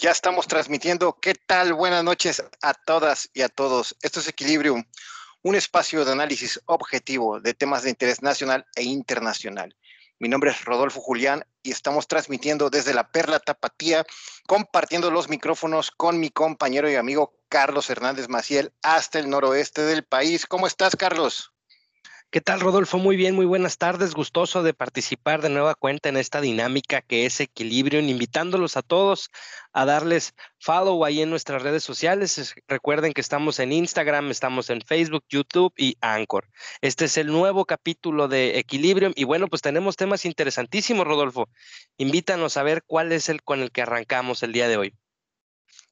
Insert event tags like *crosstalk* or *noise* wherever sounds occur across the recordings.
Ya estamos transmitiendo. ¿Qué tal? Buenas noches a todas y a todos. Esto es Equilibrium, un espacio de análisis objetivo de temas de interés nacional e internacional. Mi nombre es Rodolfo Julián y estamos transmitiendo desde la Perla Tapatía, compartiendo los micrófonos con mi compañero y amigo Carlos Hernández Maciel hasta el noroeste del país. ¿Cómo estás, Carlos? ¿Qué tal, Rodolfo? Muy bien, muy buenas tardes. Gustoso de participar de nueva cuenta en esta dinámica que es equilibrio, invitándolos a todos a darles follow ahí en nuestras redes sociales. Recuerden que estamos en Instagram, estamos en Facebook, YouTube y Anchor. Este es el nuevo capítulo de Equilibrio y bueno, pues tenemos temas interesantísimos, Rodolfo. Invítanos a ver cuál es el con el que arrancamos el día de hoy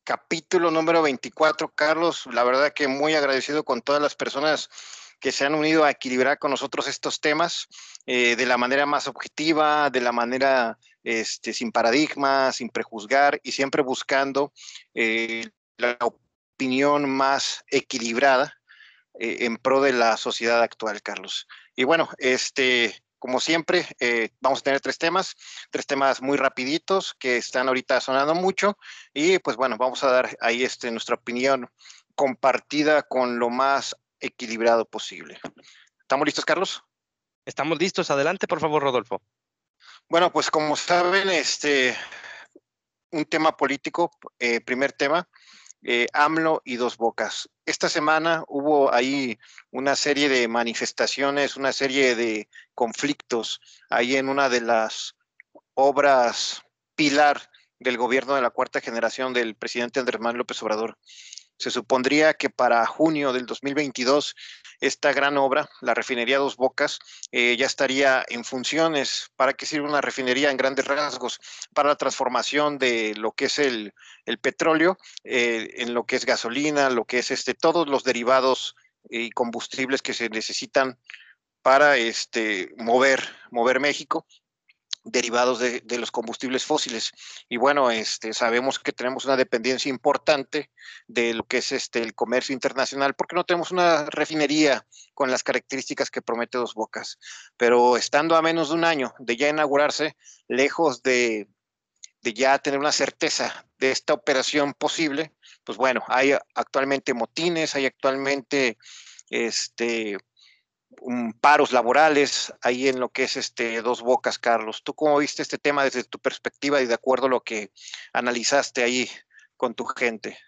capítulo número 24, Carlos. La verdad que muy agradecido con todas las personas que se han unido a equilibrar con nosotros estos temas eh, de la manera más objetiva, de la manera este, sin paradigma, sin prejuzgar y siempre buscando eh, la opinión más equilibrada eh, en pro de la sociedad actual, Carlos. Y bueno, este, como siempre, vamos a tener tres temas, tres temas muy rapiditos que están ahorita sonando mucho y pues bueno, vamos a dar ahí este, nuestra opinión compartida con lo más equilibrado posible. ¿Estamos listos, Carlos? Estamos listos. Adelante, por favor, Rodolfo. Bueno, pues como saben, este, un tema político, eh, primer tema, eh, AMLO y dos bocas. Esta semana hubo ahí una serie de manifestaciones, una serie de conflictos ahí en una de las obras pilar del gobierno de la cuarta generación del presidente Andrés Manuel López Obrador. Se supondría que para junio del 2022 esta gran obra, la refinería Dos Bocas, eh, ya estaría en funciones. ¿Para qué sirve una refinería en grandes rasgos? Para la transformación de lo que es el, petróleo eh, en lo que es gasolina, lo que es este, todos los derivados y combustibles que se necesitan para este, mover, mover México derivados de, los combustibles fósiles. Y bueno, este, sabemos que tenemos una dependencia importante de lo que es este, el comercio internacional, porque no tenemos una refinería con las características que promete Dos Bocas. Pero estando a menos de un año de ya inaugurarse, lejos de, de ya tener una certeza de esta operación posible, pues bueno, hay actualmente motines, hay actualmente este, paros laborales ahí en lo que es este Dos Bocas, Carlos. ¿Tú cómo viste este tema desde tu perspectiva y de acuerdo a lo que analizaste ahí con tu gente?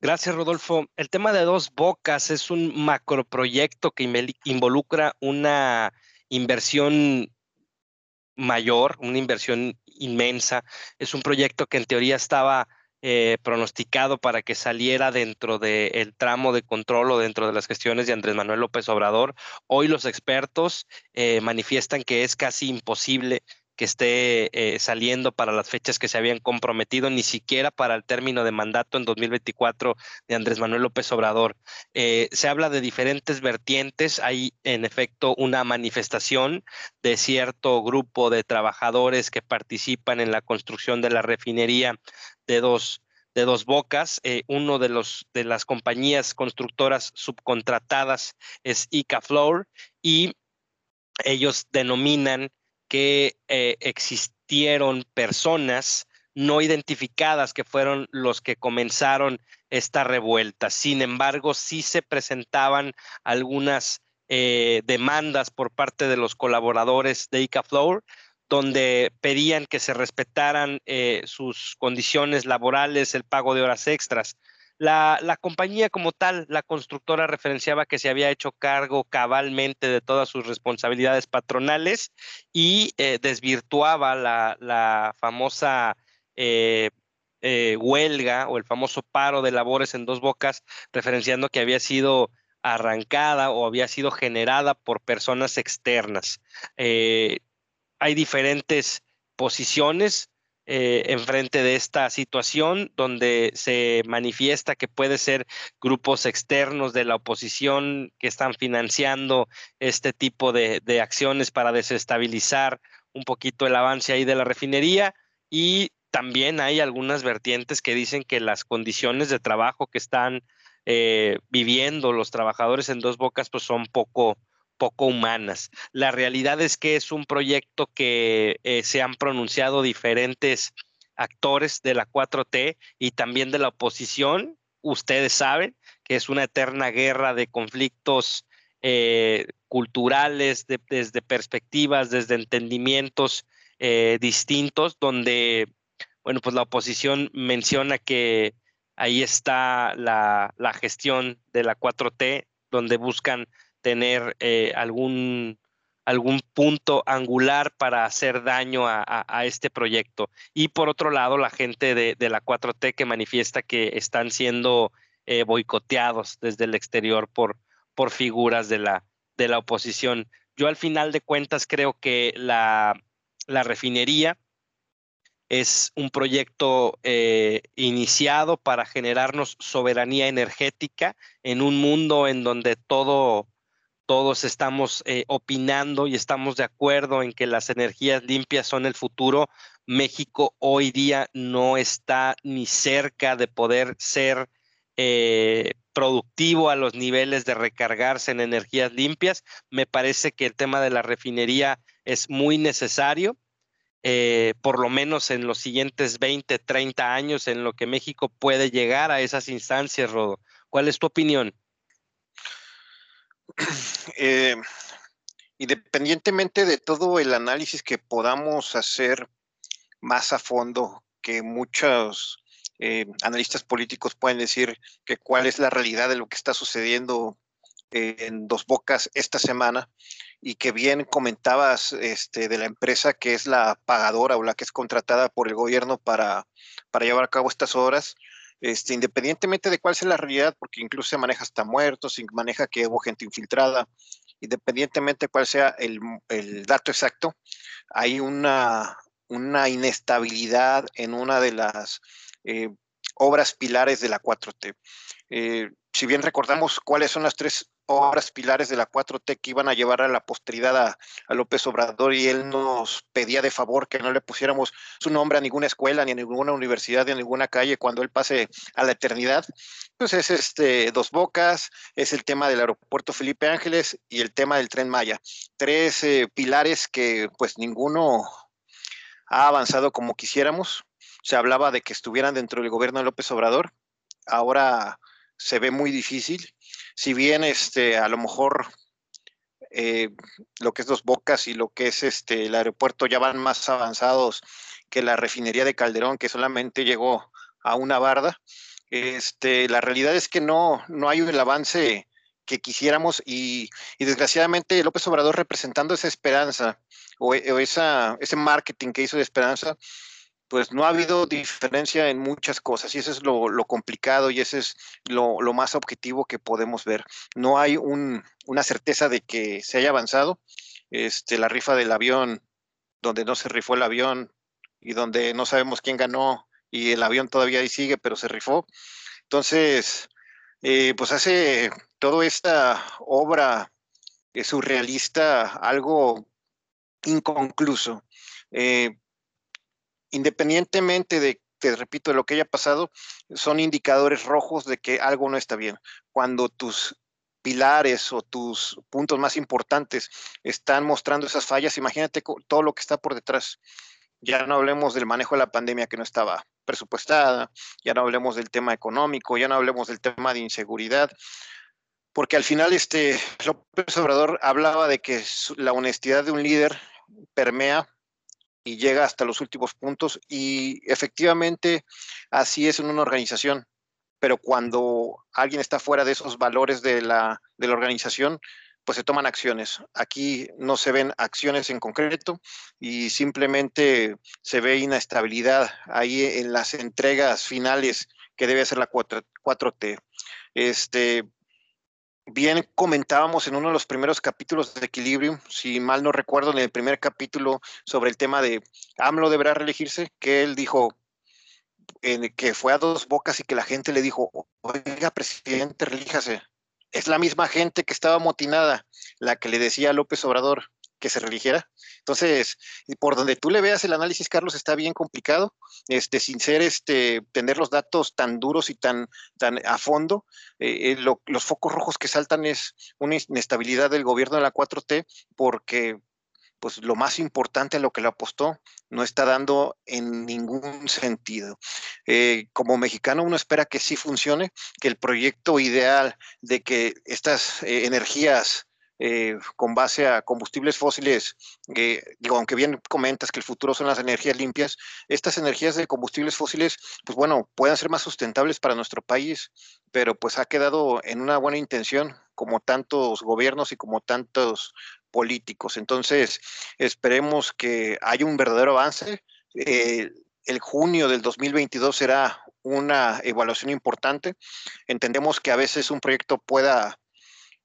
Gracias, Rodolfo. El tema de Dos Bocas es un macroproyecto que involucra una inversión mayor, una inversión inmensa. Es un proyecto que en teoría estaba eh, pronosticado para que saliera dentro del tramo de control o dentro de las gestiones de Andrés Manuel López Obrador. Hoy los expertos eh, manifiestan que es casi imposible que esté eh, saliendo para las fechas que se habían comprometido, ni siquiera para el término de mandato en 2024 de Andrés Manuel López Obrador. se habla de diferentes vertientes. Hay, en efecto, una manifestación de cierto grupo de trabajadores que participan en la construcción de la refinería de dos, de dos bocas. Eh, uno de, los, de las compañías constructoras subcontratadas es Ica Floor y ellos denominan que eh, existieron personas no identificadas que fueron los que comenzaron esta revuelta. Sin embargo, sí se presentaban algunas eh, demandas por parte de los colaboradores de Ica Floor donde pedían que se respetaran eh, sus condiciones laborales, el pago de horas extras. La, compañía como tal, la constructora referenciaba que se había hecho cargo cabalmente de todas sus responsabilidades patronales y eh, desvirtuaba la, famosa eh, huelga o el famoso paro de labores en dos bocas, referenciando que había sido arrancada o había sido generada por personas externas. Hay diferentes posiciones eh, enfrente de esta situación donde se manifiesta que puede ser grupos externos de la oposición que están financiando este tipo de, acciones para desestabilizar un poquito el avance ahí de la refinería. Y también hay algunas vertientes que dicen que las condiciones de trabajo que están eh, viviendo los trabajadores en dos bocas pues son poco, poco humanas. La realidad es que es un proyecto que eh, se han pronunciado diferentes actores de la 4T y también de la oposición. Ustedes saben que es una eterna guerra de conflictos eh, culturales, desde perspectivas, desde entendimientos eh, distintos, donde, bueno, pues la oposición menciona que ahí está la, gestión de la 4T, donde buscan tener eh, algún algún punto angular para hacer daño a, este proyecto. Y por otro lado, la gente de, la 4T que manifiesta que están siendo eh, boicoteados desde el exterior por, por figuras de la, de la oposición. Yo al final de cuentas creo que la, refinería es un proyecto eh, iniciado para generarnos soberanía energética en un mundo en donde todo todos estamos eh, opinando y estamos de acuerdo en que las energías limpias son el futuro. México hoy día no está ni cerca de poder ser eh, productivo a los niveles de recargarse en energías limpias. Me parece que el tema de la refinería es muy necesario, eh, por lo menos en los siguientes 20, 30 años, en lo que México puede llegar a esas instancias, Rodo. ¿Cuál es tu opinión? *clears throat* Eh, independientemente de todo el análisis que podamos hacer más a fondo, que muchos eh, analistas políticos pueden decir que cuál es la realidad de lo que está sucediendo en Dos Bocas esta semana y que bien comentabas este, de la empresa que es la pagadora o la que es contratada por el gobierno para, para llevar a cabo estas obras, este, independientemente de cuál sea la realidad, porque incluso se maneja hasta muertos, maneja que hubo gente infiltrada, independientemente de cuál sea el, dato exacto, hay una, una, inestabilidad en una de las eh, obras pilares de la 4T. Eh, si bien recordamos cuáles son las tres obras pilares de la 4T que iban a llevar a la posteridad a, López Obrador y él nos pedía de favor que no le pusiéramos su nombre a ninguna escuela, ni a ninguna universidad, ni a ninguna calle cuando él pase a la eternidad. Pues es este Dos Bocas, es el tema del aeropuerto Felipe Ángeles y el tema del tren Maya. Tres eh, pilares que pues ninguno ha avanzado como quisiéramos. Se hablaba de que estuvieran dentro del gobierno de López Obrador. Ahora se ve muy difícil si bien este, a lo mejor eh, lo que es Dos Bocas y lo que es este, el aeropuerto ya van más avanzados que la refinería de Calderón, que solamente llegó a una barda. Este, la realidad es que no, no hay el avance que quisiéramos y, desgraciadamente López Obrador representando esa esperanza o, o esa, ese marketing que hizo de esperanza, pues no ha habido diferencia en muchas cosas y eso es lo, complicado y ese es lo, más objetivo que podemos ver. No hay una certeza de que se haya avanzado. Este, la rifa del avión, donde no se rifó el avión y donde no sabemos quién ganó y el avión todavía ahí sigue, pero se rifó. Entonces, eh, pues hace toda esta obra surrealista algo inconcluso. Eh, independientemente de, te repito, de lo que haya pasado, son indicadores rojos de que algo no está bien. Cuando tus pilares o tus puntos más importantes están mostrando esas fallas, imagínate todo lo que está por detrás. Ya no hablemos del manejo de la pandemia que no estaba presupuestada, ya no hablemos del tema económico, ya no hablemos del tema de inseguridad, porque al final este López Obrador hablaba de que la honestidad de un líder permea y llega hasta los últimos puntos y efectivamente así es en una organización, pero cuando alguien está fuera de esos valores de la, de la organización, pues se toman acciones. Aquí no se ven acciones en concreto y simplemente se ve inestabilidad ahí en las entregas finales que debe hacer la 4, 4T. Este, bien comentábamos en uno de los primeros capítulos de Equilibrium, si mal no recuerdo, en el primer capítulo sobre el tema de AMLO deberá reelegirse, que él dijo que fue a dos bocas y que la gente le dijo, oiga, presidente, relíjase. Es la misma gente que estaba motinada, la que le decía a López Obrador, que se religiera. Entonces, por donde tú le veas el análisis, Carlos, está bien complicado, este, sin ser este, tener los datos tan duros y tan, tan a fondo. Eh, eh, los focos rojos que saltan es una inestabilidad del gobierno de la 4T, porque pues lo más importante a lo que le apostó no está dando en ningún sentido. Eh, como mexicano uno espera que sí funcione, que el proyecto ideal de que estas energías eh, con base a combustibles fósiles, digo, aunque bien comentas que el futuro son las energías limpias, estas energías de combustibles fósiles, pues bueno, puedan ser más sustentables para nuestro país, pero pues ha quedado en una buena intención, como tantos gobiernos y como tantos políticos. Entonces, esperemos que haya un verdadero avance. Eh, el junio del 2022 será una evaluación importante. Entendemos que a veces un proyecto pueda,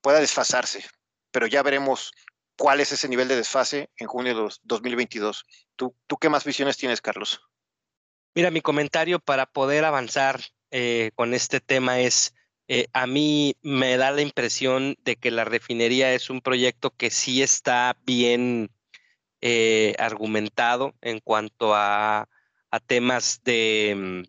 pueda desfasarse, pero ya veremos cuál es ese nivel de desfase en junio de 2022. ¿Tú, tú qué más visiones tienes, Carlos? Mira, mi comentario para poder avanzar eh, con este tema es, eh, a mí me da la impresión de que la refinería es un proyecto que sí está bien eh, argumentado en cuanto a, temas de, mm,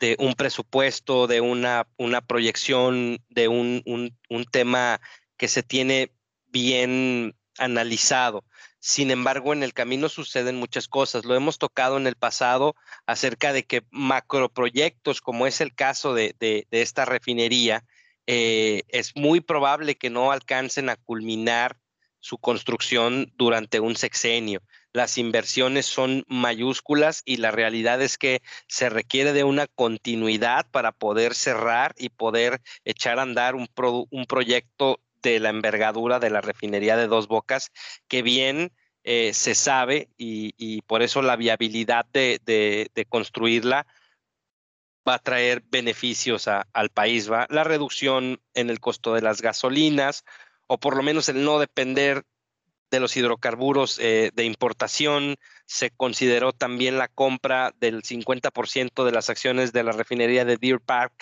de, un presupuesto, de una, una proyección, de un, un tema que se tiene bien analizado. Sin embargo, en el camino suceden muchas cosas. Lo hemos tocado en el pasado acerca de que macroproyectos, como es el caso de, esta refinería, eh, es muy probable que no alcancen a culminar su construcción durante un sexenio. Las inversiones son mayúsculas y la realidad es que se requiere de una continuidad para poder cerrar y poder echar a andar un, un proyecto de la envergadura de la refinería de Dos Bocas, que bien eh, se sabe y, por eso la viabilidad de, construirla va a traer beneficios al país, ¿va? La reducción en el costo de las gasolinas o por lo menos el no depender de los hidrocarburos eh, de importación. Se consideró también la compra del 50% de las acciones de la refinería de Deer Park,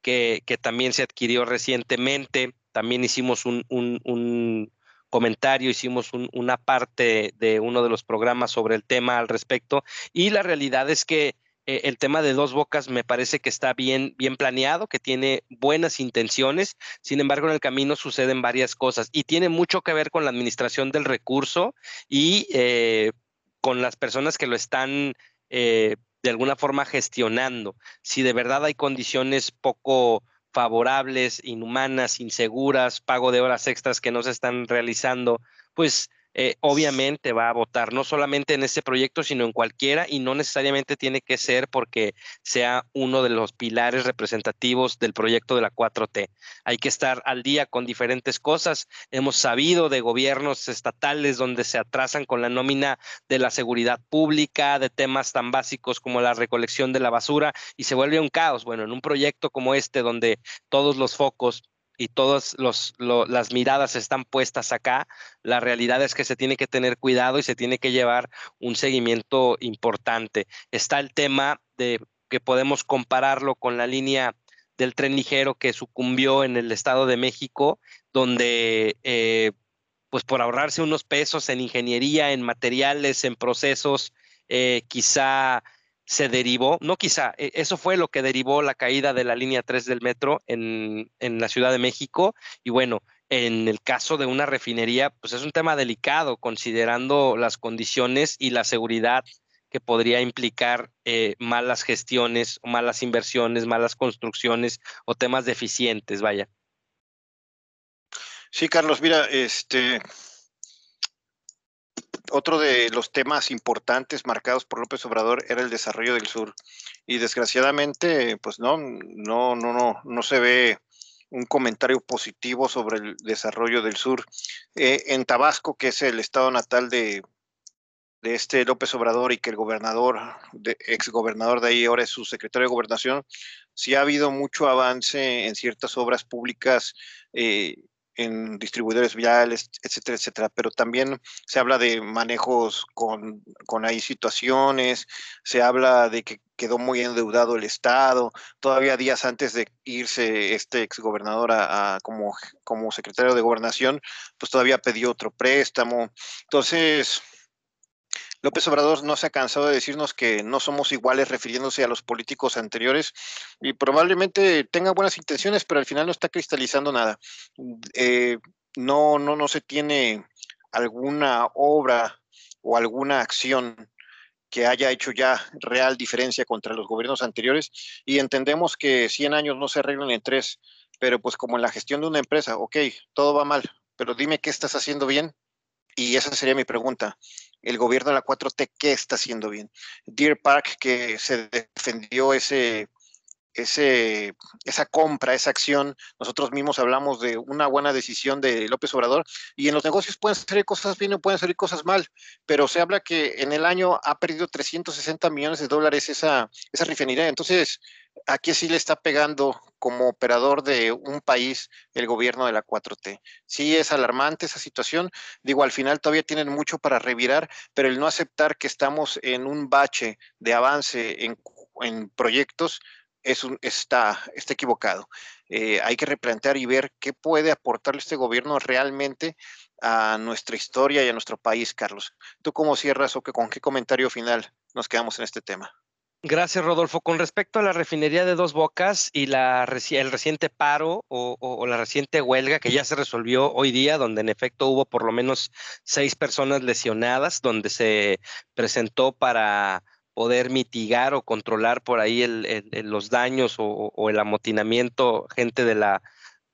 que, que también se adquirió recientemente también hicimos un, comentario, hicimos una parte de uno de los programas sobre el tema al respecto y la realidad es que eh, el tema de dos bocas me parece que está bien, bien planeado, que tiene buenas intenciones, sin embargo en el camino suceden varias cosas y tiene mucho que ver con la administración del recurso y eh, con las personas que lo están eh, de alguna forma gestionando. Si de verdad hay condiciones poco favorables, inhumanas, inseguras, pago de horas extras que no se están realizando, pues eh, obviamente va a votar no solamente en ese proyecto, sino en cualquiera y no necesariamente tiene que ser porque sea uno de los pilares representativos del proyecto de la 4T. Hay que estar al día con diferentes cosas. Hemos sabido de gobiernos estatales donde se atrasan con la nómina de la seguridad pública, de temas tan básicos como la recolección de la basura y se vuelve un caos. Bueno, en un proyecto como este donde todos los focos y todas las miradas están puestas acá, la realidad es que se tiene que tener cuidado y se tiene que llevar un seguimiento importante. Está el tema de que podemos compararlo con la línea del tren ligero que sucumbió en el Estado de México, donde eh, pues por ahorrarse unos pesos en ingeniería, en materiales, en procesos, eh, quizá se derivó, no quizá, e, eso fue lo que derivó la caída de la línea 3 del metro en, la Ciudad de México. Y bueno, en el caso de una refinería, pues es un tema delicado considerando las condiciones y la seguridad que podría implicar eh, malas gestiones, malas inversiones, malas construcciones o temas deficientes, vaya. Sí, Carlos, mira, este, otro de los temas importantes marcados por López Obrador era el desarrollo del sur. Y desgraciadamente, pues no, no, no, no, no se ve un comentario positivo sobre el desarrollo del sur. Eh, en Tabasco, que es el estado natal de, este López Obrador y que el gobernador, de, ex gobernador de ahí ahora es su secretario de gobernación, sí ha habido mucho avance en ciertas obras públicas eh, en distribuidores viales, etcétera, etcétera. Pero también se habla de manejos con, con ahí situaciones, se habla de que quedó muy endeudado el Estado. Todavía días antes de irse este exgobernador a, a como, como secretario de gobernación, pues todavía pidió otro préstamo. Entonces, López Obrador no se ha cansado de decirnos que no somos iguales refiriéndose a los políticos anteriores y probablemente tenga buenas intenciones, pero al final no está cristalizando nada. Eh, no, no, no se tiene alguna obra o alguna acción que haya hecho ya real diferencia contra los gobiernos anteriores y entendemos que 100 años no se arreglan en tres, pero pues como en la gestión de una empresa, ok, todo va mal, pero dime qué estás haciendo bien y esa sería mi pregunta. El gobierno de la 4T, ¿qué está haciendo bien? Deer Park, que se defendió ese esa compra, esa acción. Nosotros mismos hablamos de una buena decisión de López Obrador y en los negocios pueden salir cosas bien o pueden salir cosas mal, pero se habla que en el año ha perdido 360 millones de dólares esa, esa refinería. Entonces, aquí sí le está pegando como operador de un país el gobierno de la 4T. Sí es alarmante esa situación. Digo, al final todavía tienen mucho para revirar, pero el no aceptar que estamos en un bache de avance en, proyectos, es un, está, equivocado. Eh, hay que replantear y ver qué puede aportarle este gobierno realmente a nuestra historia y a nuestro país, Carlos. ¿Tú cómo cierras o con qué comentario final nos quedamos en este tema? Gracias, Rodolfo. Con respecto a la refinería de Dos Bocas y la, el reciente paro o, la reciente huelga que ya se resolvió hoy día, donde en efecto hubo por lo menos seis personas lesionadas, donde se presentó para poder mitigar o controlar por ahí el, los daños o, el amotinamiento, gente de la,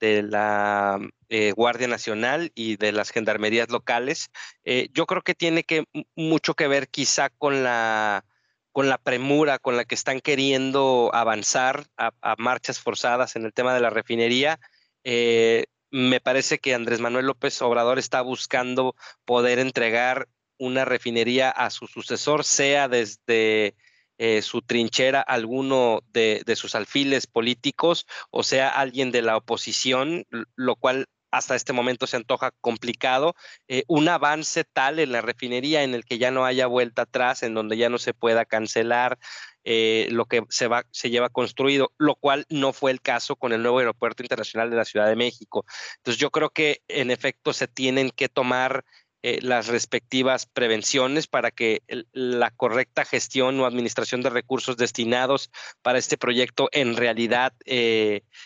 de la eh, Guardia Nacional y de las gendarmerías locales. Eh, yo creo que tiene que mucho que ver quizá con la con la premura con la que están queriendo avanzar a, marchas forzadas en el tema de la refinería. Eh, me parece que Andrés Manuel López Obrador está buscando poder entregar una refinería a su sucesor, sea desde eh, su trinchera alguno de, sus alfiles políticos o sea alguien de la oposición, lo cual hasta este momento se antoja complicado, eh, un avance tal en la refinería en el que ya no haya vuelta atrás, en donde ya no se pueda cancelar eh, lo que se, va, se lleva construido, lo cual no fue el caso con el nuevo aeropuerto internacional de la Ciudad de México. Entonces yo creo que en efecto se tienen que tomar eh, las respectivas prevenciones para que la correcta gestión o administración de recursos destinados para este proyecto en realidad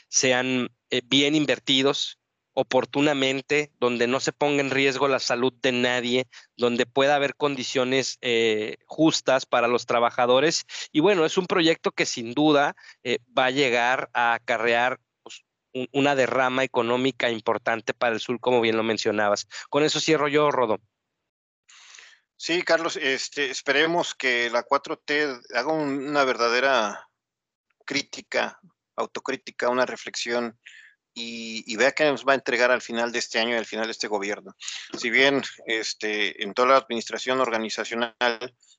sean bien invertidos oportunamente, donde no se ponga en riesgo la salud de nadie, donde pueda haber condiciones justas para los trabajadores. Y bueno, es un proyecto que sin duda va a llegar a acarrear una derrama económica importante para el sur, como bien lo mencionabas. Con eso cierro yo, Rodo. Sí, Carlos, este, esperemos que la 4T haga una verdadera crítica, autocrítica, una reflexión y, vea qué nos va a entregar al final de este año y al final de este gobierno. Si bien este, en toda la administración organizacional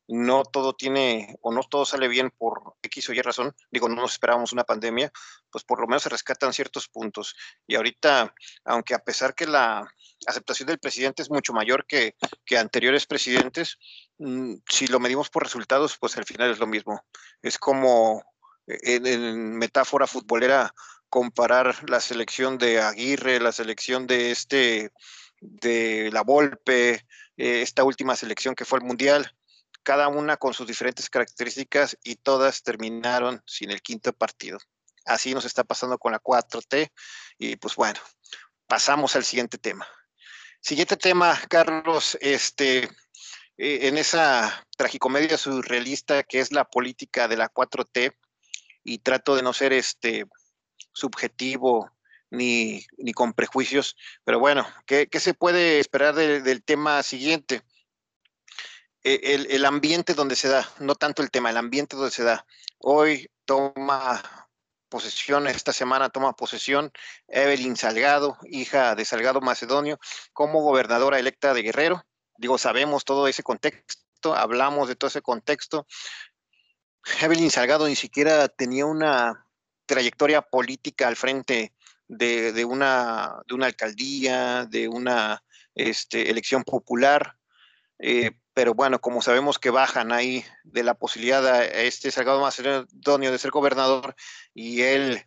no todo tiene o no todo sale bien por X o Y razón, digo, no nos esperábamos una pandemia, pues por lo menos se rescatan ciertos puntos. Y ahorita, aunque a pesar que la aceptación del presidente es mucho mayor que, que anteriores presidentes, mm, si lo medimos por resultados, pues al final es lo mismo. Es como en, en metáfora futbolera comparar la selección de Aguirre, la selección de este, de la Volpe, eh, esta última selección que fue el Mundial, cada una con sus diferentes características y todas terminaron sin el quinto partido. Así nos está pasando con la 4T y pues bueno, pasamos al siguiente tema. Siguiente tema, Carlos, este, eh, en esa tragicomedia surrealista que es la política de la 4T y trato de no ser este subjetivo ni, ni con prejuicios. Pero bueno, ¿qué, qué se puede esperar del tema siguiente? E, el, el, ambiente donde se da, no tanto el tema, el ambiente donde se da. Hoy toma posesión, esta semana toma posesión Evelyn Salgado, hija de Salgado Macedonio, como gobernadora electa de Guerrero. Digo, sabemos todo ese contexto, hablamos de todo ese contexto. Evelyn Salgado ni siquiera tenía una trayectoria política al frente de, una, de una alcaldía, de una este, elección popular. Eh, pero bueno, como sabemos que bajan ahí de la posibilidad a este Salgado Macedonio de ser gobernador y él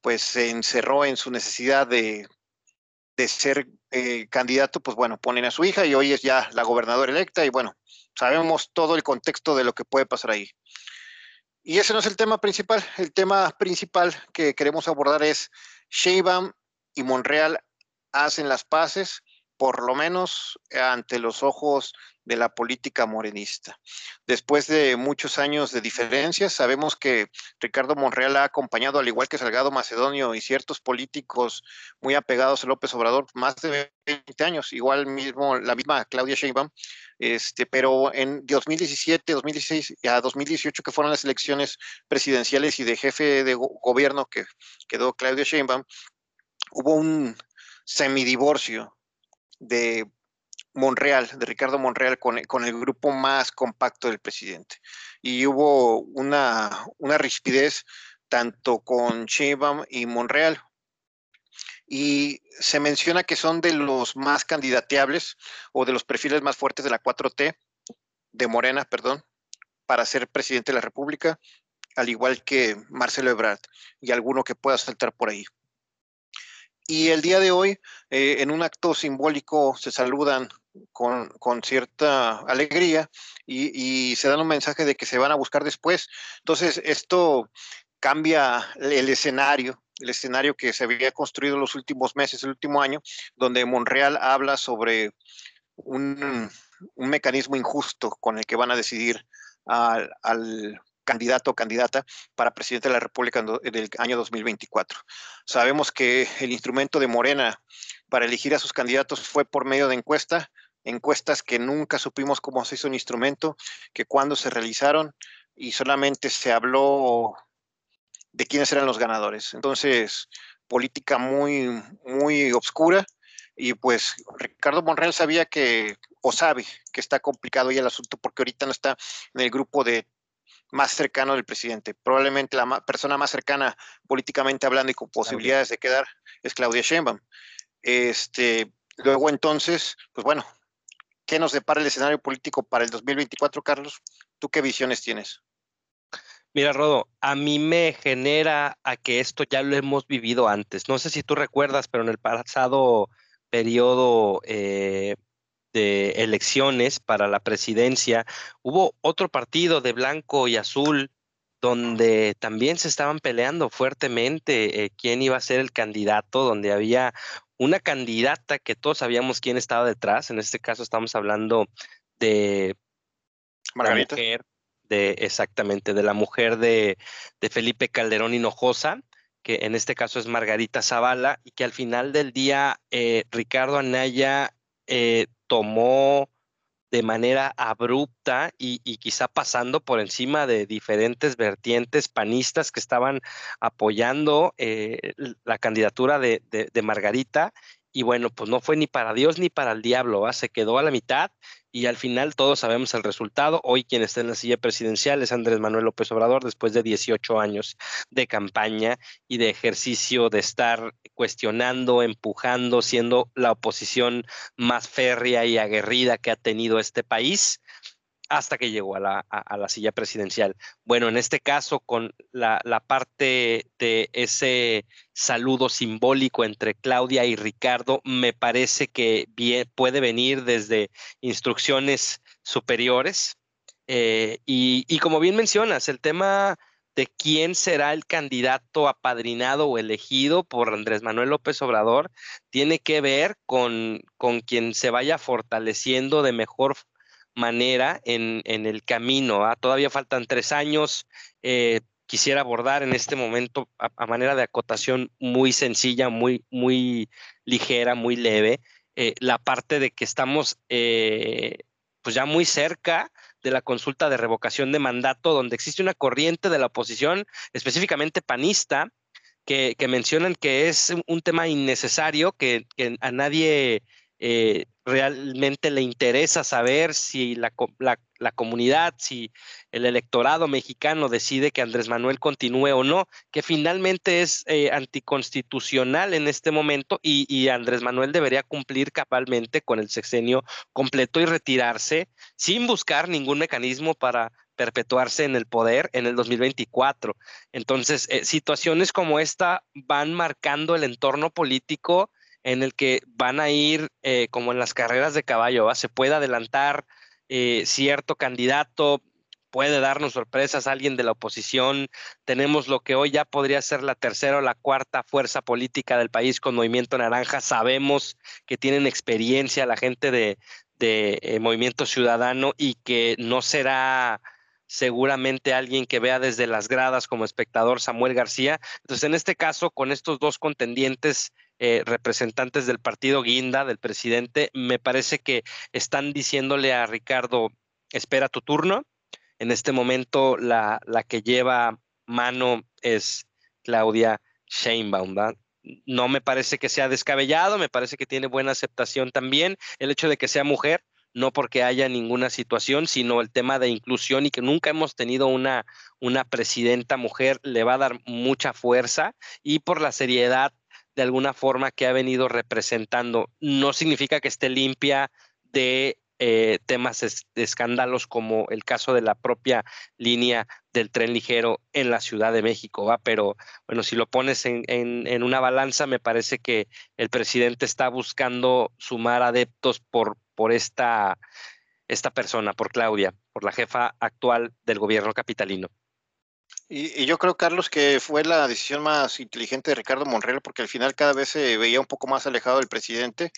pues se encerró en su necesidad de, de ser eh, candidato, pues bueno, ponen a su hija y hoy es ya la gobernadora electa y bueno, sabemos todo el contexto de lo que puede pasar ahí. Y ese no es el tema principal. El tema principal que queremos abordar es Sheinbaum y Monreal hacen las paces por lo menos ante los ojos de la política morenista. Después de muchos años de diferencias, sabemos que Ricardo Monreal ha acompañado, al igual que Salgado Macedonio y ciertos políticos muy apegados a López Obrador, más de 20 años, igual mismo la misma Claudia Sheinbaum, este, pero en 2017, 2016 y a 2018, que fueron las elecciones presidenciales y de jefe de gobierno que quedó Claudia Sheinbaum, hubo un semidivorcio de Monreal, de Ricardo Monreal, con, el grupo más compacto del presidente. Y hubo una, una rispidez tanto con Sheinbaum y Monreal. Y se menciona que son de los más candidateables o de los perfiles más fuertes de la 4T, de Morena, perdón, para ser presidente de la República, al igual que Marcelo Ebrard y alguno que pueda saltar por ahí. Y el día de hoy, eh, en un acto simbólico, se saludan con, cierta alegría y, se dan un mensaje de que se van a buscar después. Entonces, esto cambia el escenario, el escenario que se había construido en los últimos meses, el último año, donde Monreal habla sobre un, mecanismo injusto con el que van a decidir al, al candidato o candidata para presidente de la República en el año 2024. Sabemos que el instrumento de Morena para elegir a sus candidatos fue por medio de encuesta, encuestas que nunca supimos cómo se hizo un instrumento, que cuando se realizaron y solamente se habló de quiénes eran los ganadores. Entonces, política muy, muy obscura y pues Ricardo Monreal sabía que, o sabe que está complicado ya el asunto porque ahorita no está en el grupo de más cercano del presidente. Probablemente la persona más cercana políticamente hablando y con posibilidades de quedar es Claudia Sheinbaum. Este, luego entonces, pues bueno, ¿qué nos depara el escenario político para el 2024, Carlos? ¿Tú qué visiones tienes? Mira, Rodo, a mí me genera a que esto ya lo hemos vivido antes. No sé si tú recuerdas, pero en el pasado periodo eh, de elecciones para la presidencia, hubo otro partido de blanco y azul donde también se estaban peleando fuertemente eh, quién iba a ser el candidato, donde había una candidata que todos sabíamos quién estaba detrás. En este caso estamos hablando de Margarita. de exactamente, de la mujer de, de Felipe Calderón Hinojosa, que en este caso es Margarita Zavala, y que al final del día eh, Ricardo Anaya eh, tomó de manera abrupta y, quizá pasando por encima de diferentes vertientes panistas que estaban apoyando eh, la candidatura de, Margarita. Y bueno, pues no fue ni para Dios ni para el diablo, se quedó a la mitad y al final todos sabemos el resultado. Hoy quien está en la silla presidencial es Andrés Manuel López Obrador después de 18 años de campaña y de ejercicio de estar cuestionando, empujando, siendo la oposición más férrea y aguerrida que ha tenido este país hasta que llegó a la, silla presidencial. Bueno, en este caso, con la, parte de ese saludo simbólico entre Claudia y Ricardo, me parece que puede venir desde instrucciones superiores. Eh, y, y, como bien mencionas, el tema de quién será el candidato apadrinado o elegido por Andrés Manuel López Obrador tiene que ver con, con quien se vaya fortaleciendo de mejor manera en, el camino. Todavía faltan tres años. Eh, quisiera abordar en este momento a, manera de acotación muy sencilla, muy, muy ligera, muy leve, eh, la parte de que estamos eh, pues ya muy cerca de la consulta de revocación de mandato, donde existe una corriente de la oposición, específicamente panista, que, mencionan que es un tema innecesario, que, que a nadie realmente le interesa saber si la, la, comunidad, si el electorado mexicano decide que Andrés Manuel continúe o no, que finalmente es eh, anticonstitucional en este momento y, y, Andrés Manuel debería cumplir cabalmente con el sexenio completo y retirarse sin buscar ningún mecanismo para perpetuarse en el poder en el 2024. Entonces, eh, situaciones como esta van marcando el entorno político en el que van a ir eh, como en las carreras de caballo, se puede adelantar eh, cierto candidato puede darnos sorpresas alguien de la oposición. Tenemos lo que hoy ya podría ser la tercera o la cuarta fuerza política del país con Movimiento Naranja. Sabemos que tienen experiencia la gente de, eh, Movimiento Ciudadano y que no será seguramente alguien que vea desde las gradas como espectador Samuel García. Entonces, en este caso, con estos dos contendientes eh, representantes del partido Guinda, del presidente, me parece que están diciéndole a Ricardo, espera tu turno. En este momento, la, la que lleva mano es Claudia Sheinbaum. No me parece que sea descabellado, me parece que tiene buena aceptación también. El hecho de que sea mujer, no porque haya ninguna situación, sino el tema de inclusión y que nunca hemos tenido una, una presidenta mujer, le va a dar mucha fuerza y por la seriedad de alguna forma que ha venido representando. No significa que esté limpia de eh, temas de escándalos como el caso de la propia línea del tren ligero en la Ciudad de México, ¿va? Pero bueno, si lo pones en, en, una balanza, me parece que el presidente está buscando sumar adeptos por, por esta, esta persona, por Claudia, por la jefa actual del gobierno capitalino. Y, yo creo, Carlos, que fue la decisión más inteligente de Ricardo Monreal, porque al final cada vez se veía un poco más alejado del presidente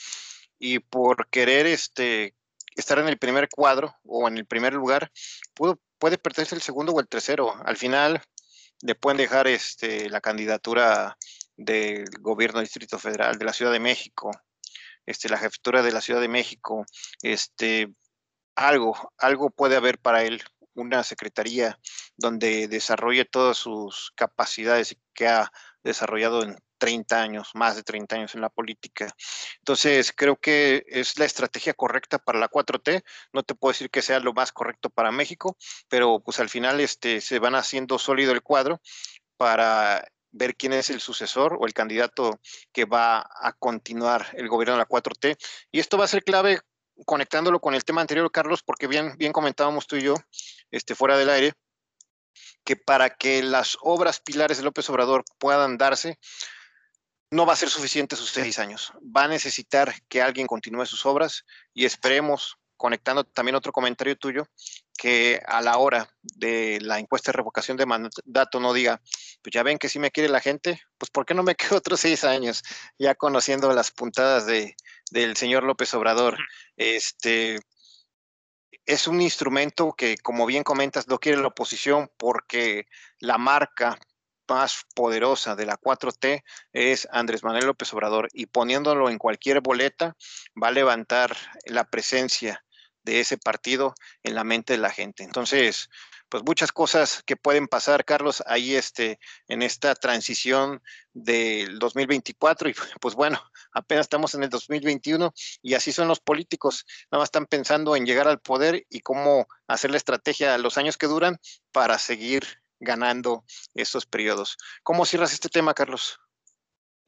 y por querer este, estar en el primer cuadro o en el primer lugar, pudo, puede perderse el segundo o el tercero. Al final le pueden dejar este, la candidatura del gobierno del Distrito Federal, de la Ciudad de México, este, la jefatura de la Ciudad de México, este, algo, algo puede haber para él, una secretaría donde desarrolle todas sus capacidades que ha desarrollado en 30 años, más de 30 años en la política. Entonces, creo que es la estrategia correcta para la 4T. No te puedo decir que sea lo más correcto para México, pero pues al final este, se van haciendo sólido el cuadro para ver quién es el sucesor o el candidato que va a continuar el gobierno de la 4T. Y esto va a ser clave conectándolo con el tema anterior, Carlos, porque bien, bien comentábamos tú y yo, este, fuera del aire, que para que las obras pilares de López Obrador puedan darse, no va a ser suficiente sus seis años. Va a necesitar que alguien continúe sus obras y esperemos, conectando también otro comentario tuyo, que a la hora de la encuesta de revocación de mandato no diga, pues ya ven que si me quiere la gente, pues ¿por qué no me *laughs* quedo otros seis años ya conociendo las puntadas de, del señor López Obrador? Este, es un instrumento que, como bien comentas, no quiere la oposición porque la marca más poderosa de la 4T es Andrés Manuel López Obrador y poniéndolo en cualquier boleta va a levantar la presencia de ese partido en la mente de la gente. Entonces, pues muchas cosas que pueden pasar, Carlos, ahí este, en esta transición del 2024 y *laughs* pues bueno, apenas estamos en el 2021 y así son los políticos, nada más están pensando en llegar al poder y cómo hacer la estrategia los años que duran para seguir ganando estos periodos. ¿Cómo cierras este tema, Carlos?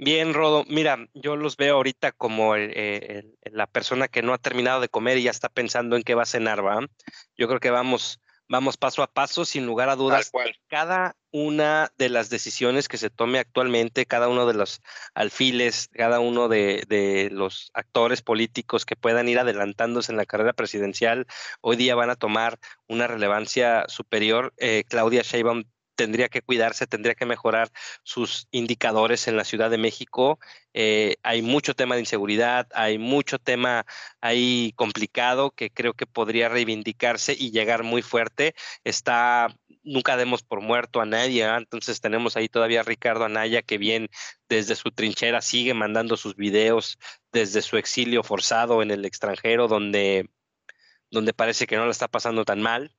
Bien, Rodo. Mira, yo los veo ahorita como eh, la persona que no ha terminado de comer y ya está pensando en qué va a cenar, ¿va? Yo creo que vamos vamos paso a paso, sin lugar a dudas. Cada una de las decisiones que se tome actualmente, cada uno de los alfiles, cada uno de, los actores políticos que puedan ir adelantándose en la carrera presidencial, hoy día van a tomar una relevancia superior. Eh, Claudia Sheinbaum tendría que cuidarse, tendría que mejorar sus indicadores en la Ciudad de México. Eh, hay mucho tema de inseguridad, hay mucho tema ahí complicado que creo que podría reivindicarse y llegar muy fuerte. Está, nunca demos por muerto a nadie, ¿ah? entonces tenemos ahí todavía a Ricardo Anaya que bien desde su trinchera sigue mandando sus videos desde su exilio forzado en el extranjero donde donde parece que no la está pasando tan mal.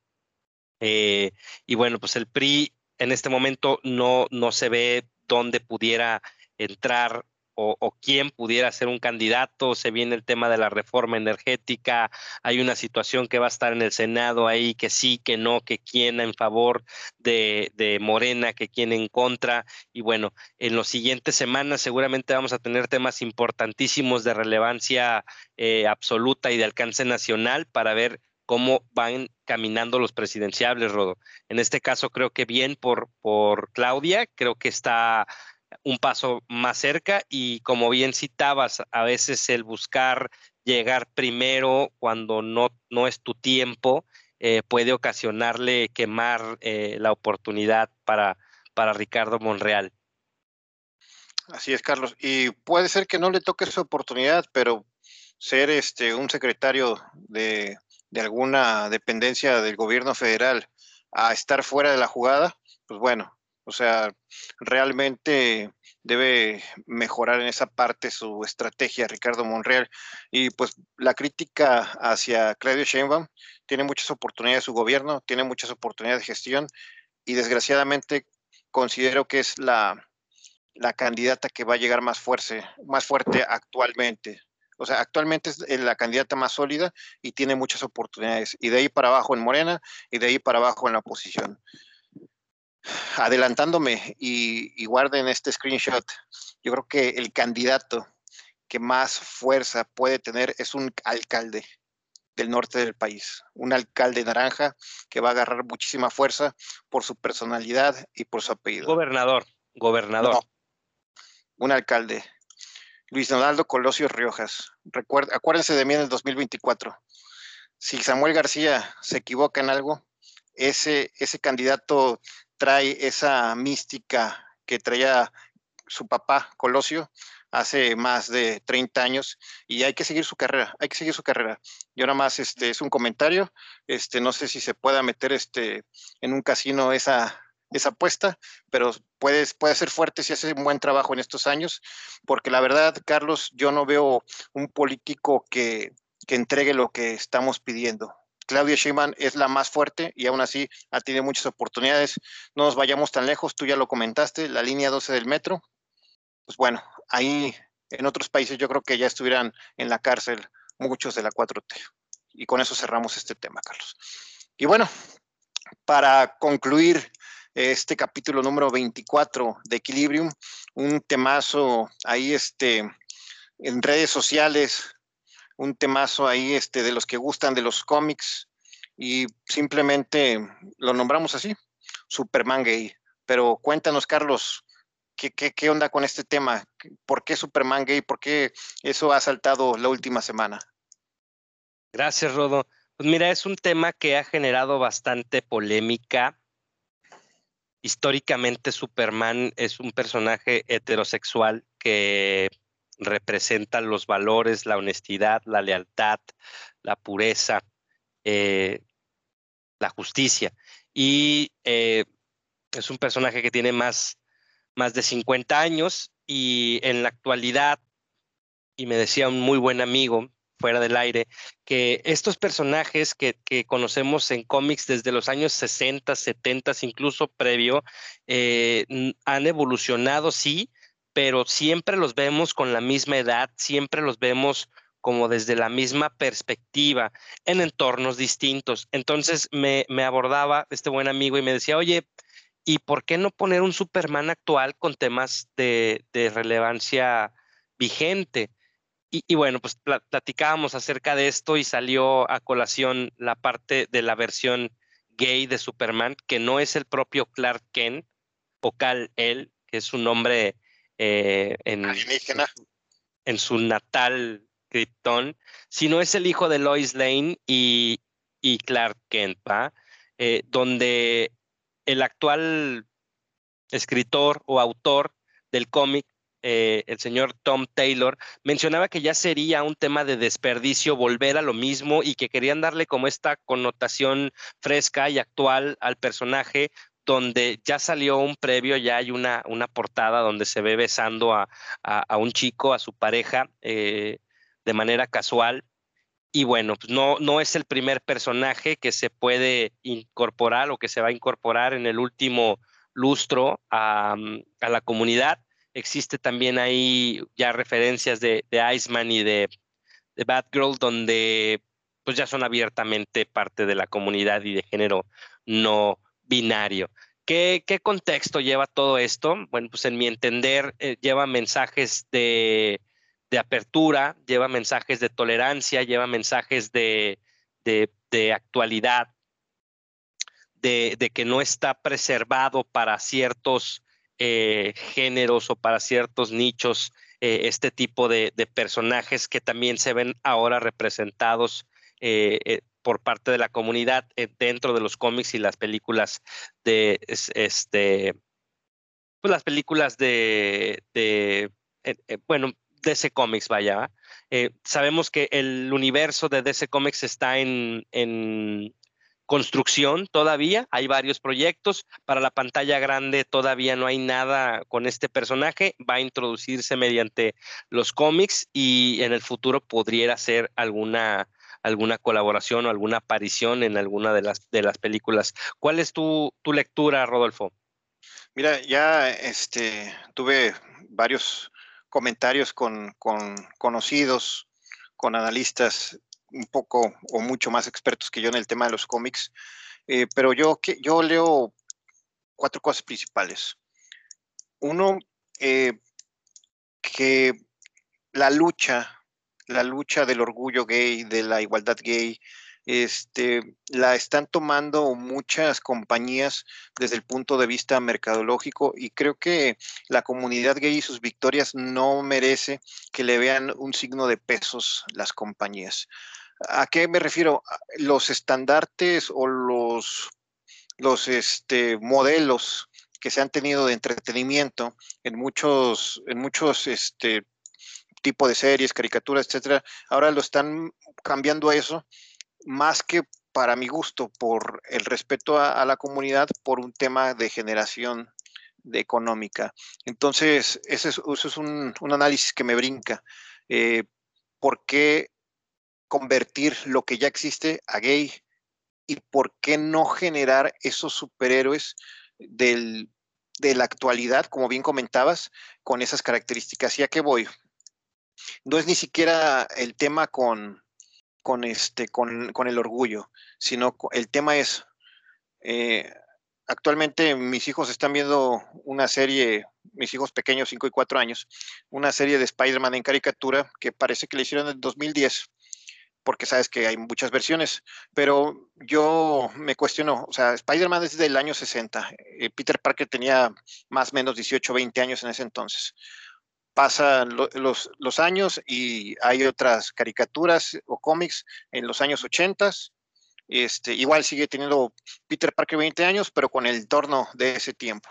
Eh, y bueno, pues el PRI en este momento no, no se ve dónde pudiera entrar o, quién pudiera ser un candidato. Se viene el tema de la reforma energética. Hay una situación que va a estar en el Senado ahí, que sí, que no, que quién en favor de, de Morena, que quién en contra. Y bueno, en las siguientes semanas seguramente vamos a tener temas importantísimos de relevancia eh, absoluta y de alcance nacional para ver cómo van caminando los presidenciables, Rodo. En este caso creo que bien por, por Claudia, creo que está un paso más cerca y como bien citabas, a veces el buscar llegar primero cuando no, no es tu tiempo, eh, puede ocasionarle quemar eh, la oportunidad para, para Ricardo Monreal. Así es, Carlos. Y puede ser que no le toque esa oportunidad, pero ser este un secretario de, de alguna dependencia del gobierno federal a estar fuera de la jugada, pues bueno, o sea, realmente debe mejorar en esa parte su estrategia, Ricardo Monreal. Y pues la crítica hacia Claudio Sheinbaum tiene muchas oportunidades su gobierno, tiene muchas oportunidades de gestión y desgraciadamente considero que es la, la candidata que va a llegar más fuerte, más fuerte actualmente. O sea, actualmente es la candidata más sólida y tiene muchas oportunidades. Y de ahí para abajo en Morena y de ahí para abajo en la oposición adelantándome y, guarden este screenshot, yo creo que el candidato que más fuerza puede tener es un alcalde del norte del país, un alcalde naranja que va a agarrar muchísima fuerza por su personalidad y por su apellido. Gobernador, gobernador. un alcalde. Luis Donaldo Colosio Riojas. acuérdense de mí en el 2024. Si Samuel García se equivoca en algo, ese, ese candidato trae esa mística que traía su papá Colosio hace más de 30 años y hay que seguir su carrera, hay que seguir su carrera. Yo nada más este es un comentario, este no sé si se pueda meter este en un casino esa esa apuesta, pero puede, puede ser fuerte si hace un buen trabajo en estos años, porque la verdad, Carlos, yo no veo un político que, que entregue lo que estamos pidiendo. Claudia Sheinbaum es la más fuerte y aún así ha tenido muchas oportunidades. No nos vayamos tan lejos, tú ya lo comentaste, la línea 12 del metro. Pues bueno, ahí en otros países yo creo que ya estuvieran en la cárcel muchos de la 4T. Y con eso cerramos este tema, Carlos. Y bueno, para concluir este capítulo número 24 de Equilibrium, un temazo ahí este, en redes sociales un temazo ahí este, de los que gustan de los cómics y simplemente lo nombramos así, Superman gay. Pero cuéntanos, Carlos, ¿qué, qué, onda con este tema? ¿Por qué Superman gay? ¿Por qué eso ha saltado la última semana? Gracias, Rodo. Pues mira, es un tema que ha generado bastante polémica. Históricamente Superman es un personaje heterosexual que representa los valores, la honestidad, la lealtad, la pureza, eh, la justicia. Y eh, es un personaje que tiene más, más de 50 años y en la actualidad, y me decía un muy buen amigo fuera del aire, que estos personajes que, conocemos en cómics desde los años 60, 70, incluso previo, eh, han evolucionado, sí, pero siempre los vemos con la misma edad, siempre los vemos como desde la misma perspectiva, en entornos distintos. Entonces me, abordaba este buen amigo y me decía, oye, ¿y por qué no poner un Superman actual con temas de, relevancia vigente? Y, bueno, pues platicábamos acerca de esto y salió a colación la parte de la versión gay de Superman, que no es el propio Clark Kent, o Cal El, que es un nombre eh, en, en, su natal Krypton, sino es el hijo de Lois Lane y, Clark Kent, eh, donde el actual escritor o autor del cómic, eh, el señor Tom Taylor, mencionaba que ya sería un tema de desperdicio volver a lo mismo y que querían darle como esta connotación fresca y actual al personaje donde ya salió un previo, ya hay una, una portada donde se ve besando a, un chico, a su pareja, eh, de manera casual. Y bueno, pues no, no es el primer personaje que se puede incorporar o que se va a incorporar en el último lustro a, la comunidad. Existe también ahí ya referencias de, de Iceman y de, de Batgirl, donde pues ya son abiertamente parte de la comunidad y de género no, binario. ¿Qué, contexto lleva todo esto? Bueno, pues en mi entender eh, lleva mensajes de, apertura, lleva mensajes de tolerancia, lleva mensajes de, actualidad, de, que no está preservado para ciertos eh, géneros o para ciertos nichos eh, este tipo de, personajes que también se ven ahora representados por parte de la comunidad eh, dentro de los cómics y las películas de este pues las películas de, de eh, eh, bueno DC Comics vaya sabemos que el universo de DC Comics está en, en construcción todavía, hay varios proyectos, para la pantalla grande todavía no hay nada con este personaje, va a introducirse mediante los cómics y en el futuro podría ser alguna alguna colaboración o alguna aparición en alguna de las, de las películas. ¿Cuál es tu, tu lectura, Rodolfo? Mira, ya este, tuve varios comentarios con, con conocidos, con analistas un poco o mucho más expertos que yo en el tema de los cómics, eh, pero yo, yo leo cuatro cosas principales. Uno, eh, que la lucha, la lucha del orgullo gay, de la igualdad gay, este, la están tomando muchas compañías desde el punto de vista mercadológico y creo que la comunidad gay y sus victorias no merece que le vean un signo de pesos las compañías. ¿A qué me refiero? Los estandartes o los, los este, modelos que se han tenido de entretenimiento en muchos, en muchos este, tipos de series, caricaturas, etcétera, ahora lo están cambiando a eso, más que para mi gusto, por el respeto a, la comunidad, por un tema de generación de económica. Entonces, ese es, es un, análisis que me brinca. Eh, ¿Por qué convertir lo que ya existe a gay y por qué no generar esos superhéroes de la actualidad, como bien comentabas, con esas características. ¿Y a qué voy? No es ni siquiera el tema con, con, este, con, el orgullo, sino el tema es, eh, actualmente mis hijos están viendo una serie, mis hijos pequeños, 5 y 4 años, una serie de Spider-Man en caricatura que parece que le hicieron en el 2010 porque sabes que hay muchas versiones, pero yo me cuestiono, o sea, Spider-Man es del año 60, eh, Peter Parker tenía más o menos 18, 20 años en ese entonces. Pasan los, años y hay otras caricaturas o cómics en los años 80. Este, igual sigue teniendo Peter Parker 20 años, pero con el torno de ese tiempo.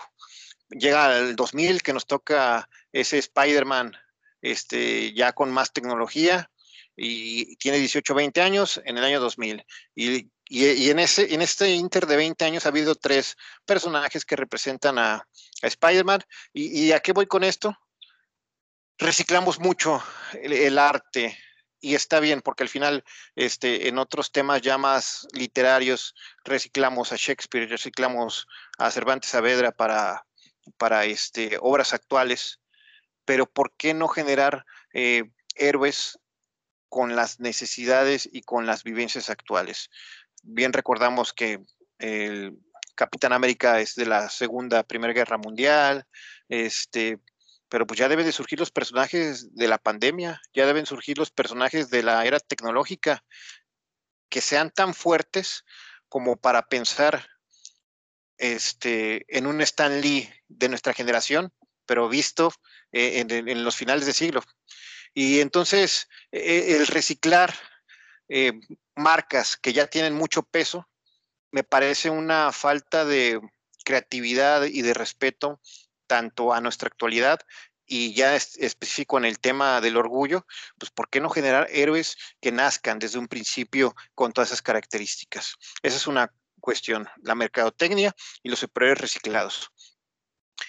Llega el 2000 que nos toca ese Spider-Man este, ya con más tecnología, y tiene 18, 20 años en el año 2000. Y, y, en, ese, en este inter de 20 años ha habido tres personajes que representan a, Spider-Man. ¿Y, ¿Y, a qué voy con esto? Reciclamos mucho el, arte y está bien porque al final este, en otros temas ya más literarios reciclamos a Shakespeare, reciclamos a Cervantes Saavedra para, para este, obras actuales, pero ¿por qué no generar eh, héroes con las necesidades y con las vivencias actuales. Bien recordamos que el Capitán América es de la Segunda, Primera Guerra Mundial, este, pero pues ya deben de surgir los personajes de la pandemia, ya deben surgir los personajes de la era tecnológica, que sean tan fuertes como para pensar este, en un Stan Lee de nuestra generación, pero visto eh, en, los finales de siglo. Y entonces e, el reciclar eh, marcas que ya tienen mucho peso me parece una falta de creatividad y de respeto tanto a nuestra actualidad y ya es específico en el tema del orgullo, pues ¿por qué no generar héroes que nazcan desde un principio con todas esas características? Esa es una cuestión, la mercadotecnia y los superhéroes reciclados.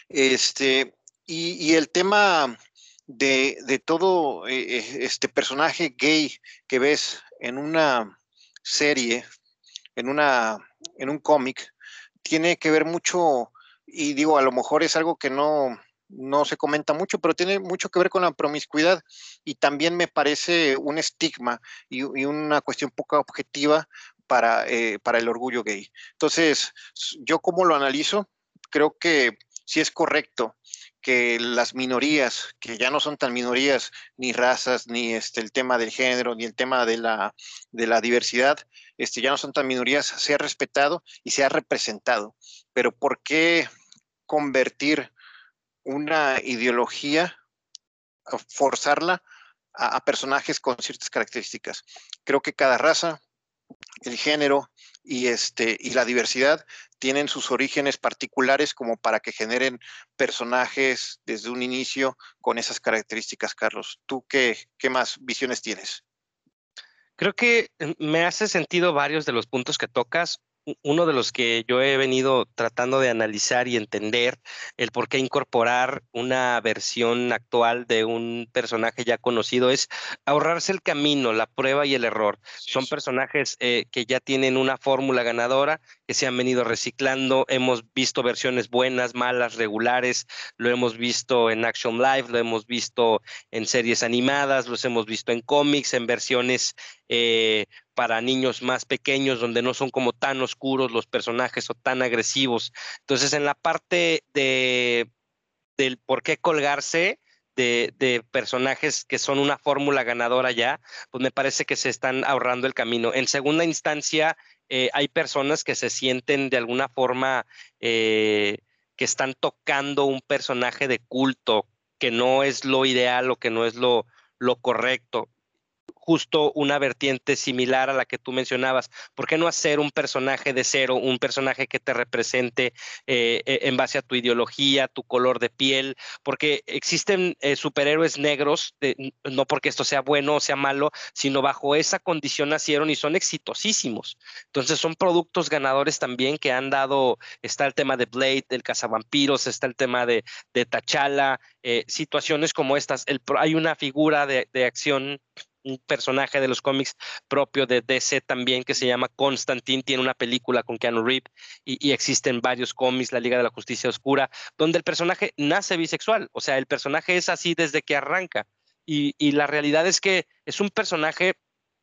Este, y el tema de, todo eh, eh, este personaje gay que ves en una serie, en, una, en un cómic, tiene que ver mucho, y digo, a lo mejor es algo que no, no se comenta mucho, pero tiene mucho que ver con la promiscuidad y también me parece un estigma y, una cuestión poco objetiva para, eh, para el orgullo gay. Entonces, yo como lo analizo, creo que sí es correcto que las minorías, que ya no son tan minorías, ni razas, ni este, el tema del género, ni el tema de la, de la diversidad, este, ya no son tan minorías, se ha respetado y se ha representado. Pero ¿por qué convertir una ideología, forzarla a, a personajes con ciertas características? Creo que cada raza, el género y, este, y la diversidad tienen sus orígenes particulares como para que generen personajes desde un inicio con esas características, Carlos. ¿Tú qué, qué más visiones tienes? Creo que mm, me hace sentido varios de los puntos que tocas uno de los que yo he venido tratando de analizar y entender el por qué incorporar una versión actual de un personaje ya conocido es ahorrarse el camino, la prueba y el error. Son personajes eh, que ya tienen una fórmula ganadora, que se han venido reciclando. Hemos visto versiones buenas, malas, regulares. Lo hemos visto en Action Live, lo hemos visto en series animadas, los hemos visto en cómics, en versiones eh, para niños más pequeños, donde no son como tan oscuros los personajes o tan agresivos. Entonces, en la parte de del por qué colgarse, de, personajes que son una fórmula ganadora ya, pues me parece que se están ahorrando el camino. En segunda instancia, eh, hay personas que se sienten de alguna forma eh, que están tocando un personaje de culto, que no es lo ideal o que no es lo, lo correcto justo una vertiente similar a la que tú mencionabas. ¿Por qué no hacer un personaje de cero, un personaje que te represente eh, e, en base a tu ideología, tu color de piel? Porque existen eh, superhéroes negros, no porque esto sea bueno o sea malo, sino bajo esa condición nacieron y son exitosísimos. Entonces son productos ganadores también que han dado, está el tema de Blade, el cazavampiros, está el tema de, de T'Challa, eh, situaciones como estas. hay una figura de, de acción un personaje de los cómics propio de DC también que se llama Constantine, tiene una película con Keanu Reeves y, existen varios cómics, la Liga de la Justicia Oscura, donde el personaje nace bisexual, o sea, el personaje es así desde que arranca. Y, y la realidad es que es un personaje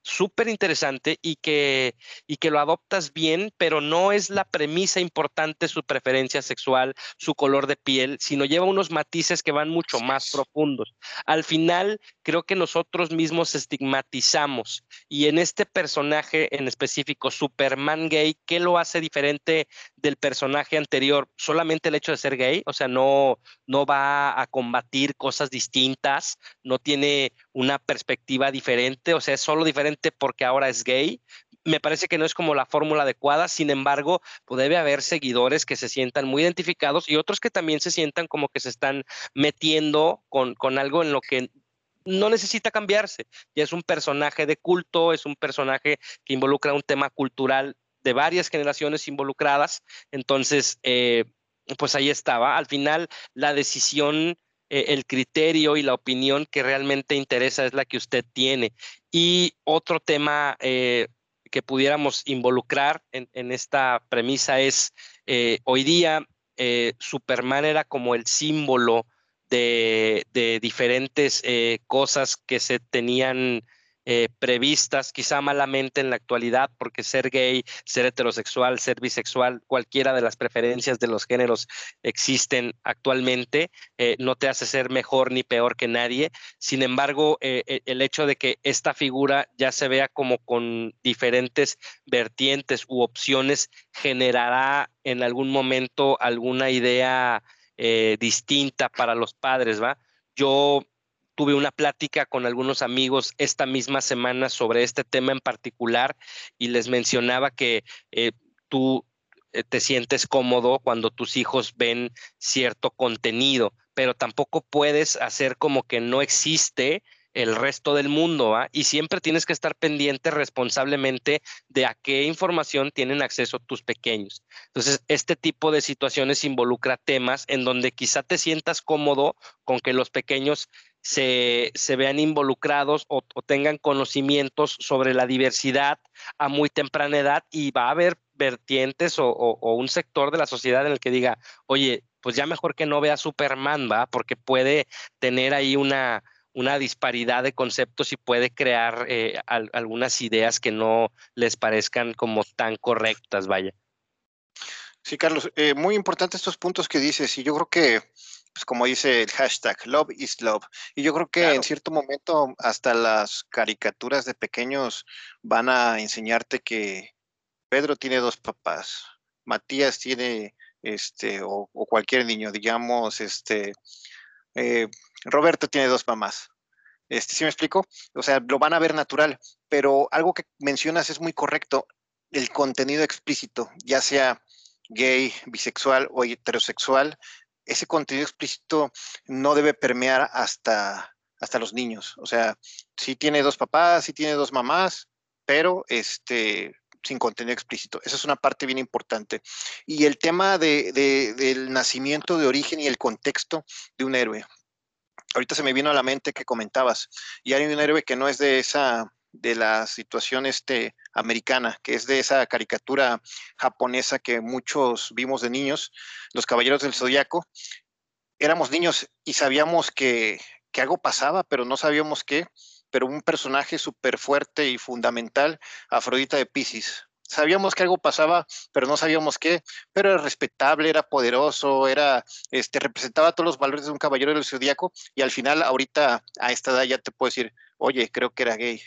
súper interesante y que, y que lo adoptas bien, pero no es la premisa importante su preferencia sexual, su color de piel, sino lleva unos matices que van mucho más profundos. Al final, creo que nosotros mismos estigmatizamos y en este personaje en específico, Superman gay, ¿qué lo hace diferente del personaje anterior? Solamente el hecho de ser gay, o sea, no, no va a combatir cosas distintas, no tiene una perspectiva diferente, o sea, es solo diferente porque ahora es gay. Me parece que no es como la fórmula adecuada, sin embargo, pues debe haber seguidores que se sientan muy identificados y otros que también se sientan como que se están metiendo con, con algo en lo que no necesita cambiarse. Ya es un personaje de culto, es un personaje que involucra un tema cultural de varias generaciones involucradas. Entonces, eh, pues ahí estaba. Al final, la decisión eh, el criterio y la opinión que realmente interesa es la que usted tiene. Y otro tema eh, que pudiéramos involucrar en, esta premisa es, eh, hoy día Superman era como el símbolo de, de diferentes cosas que se tenían eh, previstas quizá malamente en la actualidad, porque ser gay, ser heterosexual, ser bisexual, cualquiera de las preferencias de los géneros existen actualmente, eh, no te hace ser mejor ni peor que nadie. Sin embargo, eh, el hecho de que esta figura ya se vea como con diferentes vertientes u opciones generará en algún momento alguna idea distinta para los padres, ¿va? Yo tuve una plática con algunos amigos esta misma semana sobre este tema en particular y les mencionaba que eh, tú eh, te sientes cómodo cuando tus hijos ven cierto contenido, pero tampoco puedes hacer como que no existe el resto del mundo, ¿ah? y siempre tienes que estar pendiente responsablemente de a qué información tienen acceso tus pequeños. Entonces, este tipo de situaciones involucra temas en donde quizá te sientas cómodo con que los pequeños se, vean involucrados o, tengan conocimientos sobre la diversidad a muy temprana edad y va a haber vertientes o, un sector de la sociedad en el que diga, oye, pues ya mejor que no vea Superman, ¿va? Porque puede tener ahí una, una disparidad de conceptos y puede crear eh, algunas ideas que no les parezcan como tan correctas, vaya. Sí, Carlos, eh, muy importantes estos puntos que dices y yo creo que pues como dice el hashtag, love is love. Y yo creo que en cierto momento hasta las caricaturas de pequeños van a enseñarte que Pedro tiene dos papás, Matías tiene, este, o, cualquier niño, digamos, este, eh, Roberto tiene dos mamás. Este, ¿Sí me explico? O sea, lo van a ver natural, pero algo que mencionas es muy correcto, el contenido explícito, ya sea gay, bisexual o heterosexual, ese contenido explícito no debe permear hasta, hasta los niños. O sea, si tiene dos papás, si tiene dos mamás, pero este, sin contenido explícito. Esa es una parte bien importante. Y el tema de, del nacimiento de origen y el contexto de un héroe. Ahorita se me vino a la mente que comentabas, y hay un héroe que no es de esa de la situación este, americana, que es de esa caricatura japonesa que muchos vimos de niños, los Caballeros del Zodiaco. Éramos niños y sabíamos que, que algo pasaba, pero no sabíamos qué pero un personaje súper fuerte y fundamental, Afrodita de Pisces. Sabíamos que algo pasaba, pero no sabíamos qué, pero era respetable, era poderoso, era, este, representaba todos los valores de un caballero del zodiaco y al final, ahorita, a esta edad ya te puedo decir, oye, creo que era gay,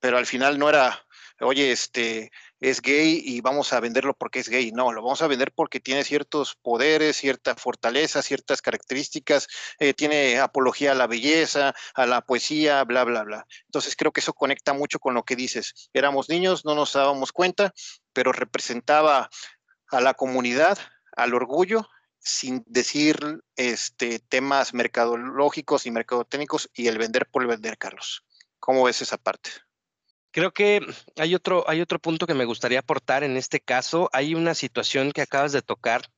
pero al final no era, oye, este, es gay y vamos a venderlo porque es gay. No, lo vamos a vender porque tiene ciertos poderes, cierta fortaleza, ciertas características, eh, tiene apología a la belleza, a la poesía, bla, bla, bla. Entonces creo que eso conecta mucho con lo que dices. Éramos niños, no nos dábamos cuenta, pero representaba a la comunidad, al orgullo, sin decir este, temas mercadológicos y mercadotécnicos y el vender por el vender, Carlos. ¿Cómo ves esa parte? Creo que hay otro, hay otro punto que me gustaría aportar en este caso. Hay una situación que acabas de tocar,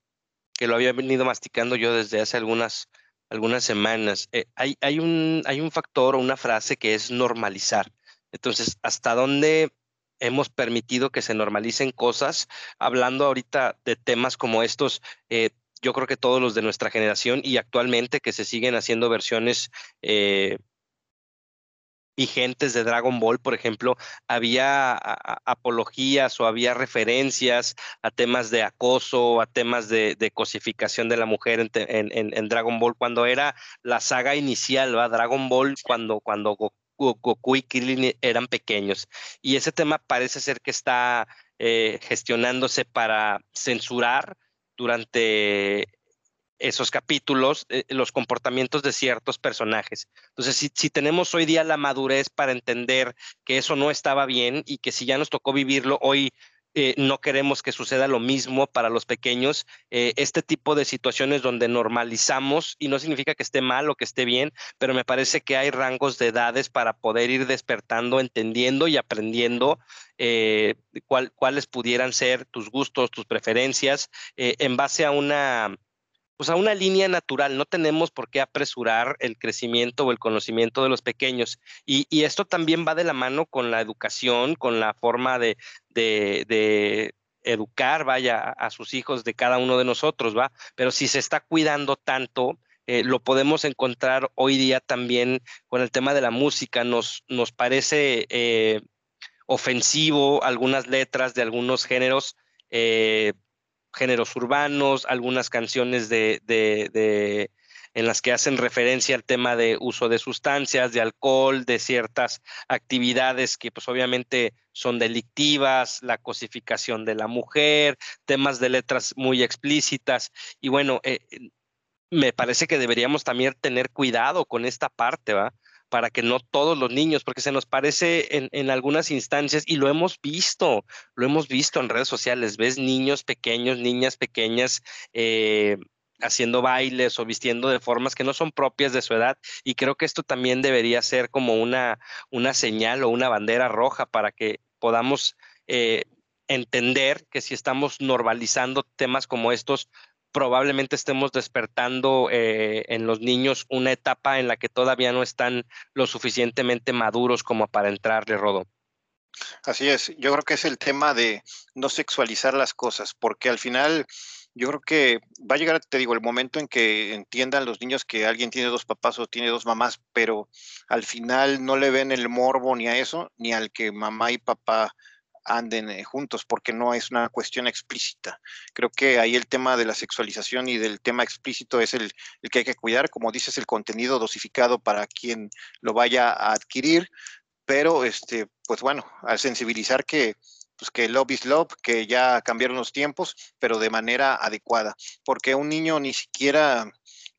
que lo había venido masticando yo desde hace algunas, algunas semanas. Eh, hay, hay, un, hay un factor o una frase que es normalizar. Entonces, ¿hasta dónde hemos permitido que se normalicen cosas? Hablando ahorita de temas como estos, eh, yo creo que todos los de nuestra generación y actualmente que se siguen haciendo versiones eh, vigentes de Dragon Ball, por ejemplo, había apologías o había referencias a temas de acoso, a temas de, cosificación de la mujer en, Dragon Ball, cuando era la saga inicial, ¿va? Dragon Ball, cuando, cuando Goku, y Krillin eran pequeños. Y ese tema parece ser que está eh, gestionándose para censurar durante esos capítulos, eh, los comportamientos de ciertos personajes. Entonces, si, tenemos hoy día la madurez para entender que eso no estaba bien y que si ya nos tocó vivirlo, hoy eh, no queremos que suceda lo mismo para los pequeños, eh, este tipo de situaciones donde normalizamos, y no significa que esté mal o que esté bien, pero me parece que hay rangos de edades para poder ir despertando, entendiendo y aprendiendo cuáles pudieran ser tus gustos, tus preferencias, en base a una pues a una línea natural. No tenemos por qué apresurar el crecimiento o el conocimiento de los pequeños. Y, esto también va de la mano con la educación, con la forma de, educar, vaya, a, sus hijos de cada uno de nosotros, ¿va? Pero si se está cuidando tanto, eh, lo podemos encontrar hoy día también con el tema de la música. Nos, parece eh, ofensivo algunas letras de algunos géneros. Eh, géneros urbanos, algunas canciones de, de, en las que hacen referencia al tema de uso de sustancias, de alcohol, de ciertas actividades que pues obviamente son delictivas, la cosificación de la mujer, temas de letras muy explícitas. Y bueno, eh, me parece que deberíamos también tener cuidado con esta parte, ¿va? Para que no todos los niños, porque se nos parece en, algunas instancias, y lo hemos visto, lo hemos visto en redes sociales, ves niños pequeños, niñas pequeñas. Eh, haciendo bailes o vistiendo de formas que no son propias de su edad y creo que esto también debería ser como una, una señal o una bandera roja para que podamos eh, entender que si estamos normalizando temas como estos, probablemente estemos despertando eh, en los niños una etapa en la que todavía no están lo suficientemente maduros como para entrarle, Rodo. Así es, yo creo que es el tema de no sexualizar las cosas, porque al final yo creo que va a llegar, te digo, el momento en que entiendan los niños que alguien tiene dos papás o tiene dos mamás, pero al final no le ven el morbo ni a eso, ni al que mamá y papá anden eh, juntos, porque no es una cuestión explícita. Creo que ahí el tema de la sexualización y del tema explícito es el, que hay que cuidar, como dices, el contenido dosificado para quien lo vaya a adquirir, pero este, pues bueno, al sensibilizar que pues que love is que ya cambiaron los tiempos, pero de manera adecuada, porque un niño ni siquiera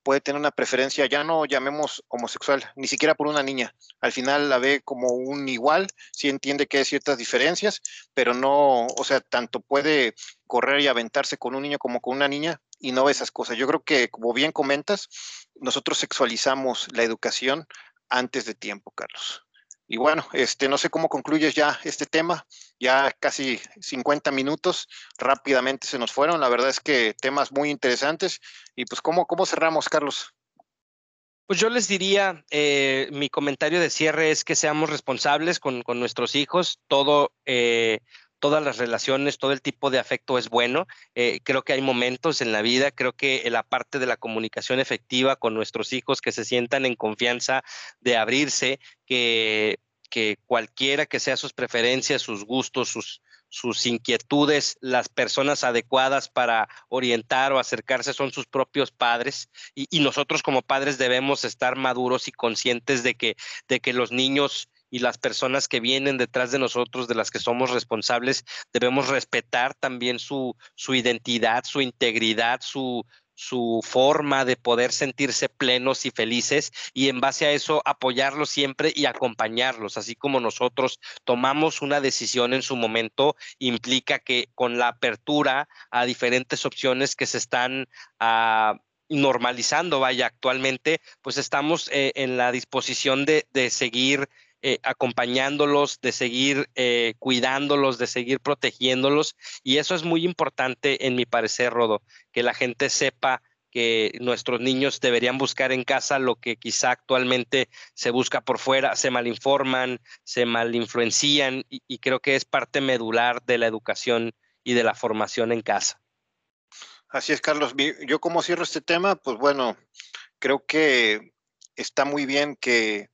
puede tener una preferencia, ya no llamemos homosexual, ni siquiera por una niña. Al final la ve como un igual, sí entiende que hay ciertas diferencias, pero no, o sea, tanto puede correr y aventarse con un niño como con una niña y no ve esas cosas. Yo creo que, como bien comentas, nosotros sexualizamos la educación antes de tiempo, Carlos. Y bueno, este, no sé cómo concluyes ya este tema, ya casi 50 minutos, rápidamente se nos fueron, la verdad es que temas muy interesantes. Y pues, ¿cómo, cómo cerramos, Carlos? Pues yo les diría, eh, mi comentario de cierre es que seamos responsables con, con nuestros hijos, todo, eh, todas las relaciones, todo el tipo de afecto es bueno. Eh, creo que hay momentos en la vida, creo que la parte de la comunicación efectiva con nuestros hijos, que se sientan en confianza de abrirse, que, que cualquiera que sea sus preferencias, sus gustos, sus, sus inquietudes, las personas adecuadas para orientar o acercarse son sus propios padres y, y, nosotros como padres debemos estar maduros y conscientes de que, de que los niños y las personas que vienen detrás de nosotros, de las que somos responsables, debemos respetar también su, su identidad, su integridad, su, su forma de poder sentirse plenos y felices y en base a eso apoyarlos siempre y acompañarlos, así como nosotros tomamos una decisión en su momento, implica que con la apertura a diferentes opciones que se están uh, normalizando, vaya, actualmente, pues estamos eh, en la disposición de, de seguir eh, acompañándolos, de seguir eh, cuidándolos, de seguir protegiéndolos. Y eso es muy importante, en mi parecer, Rodo, que la gente sepa que nuestros niños deberían buscar en casa lo que quizá actualmente se busca por fuera, se malinforman, se malinfluencian y, y creo que es parte medular de la educación y de la formación en casa. Así es, Carlos. Yo como cierro este tema, pues bueno, creo que está muy bien que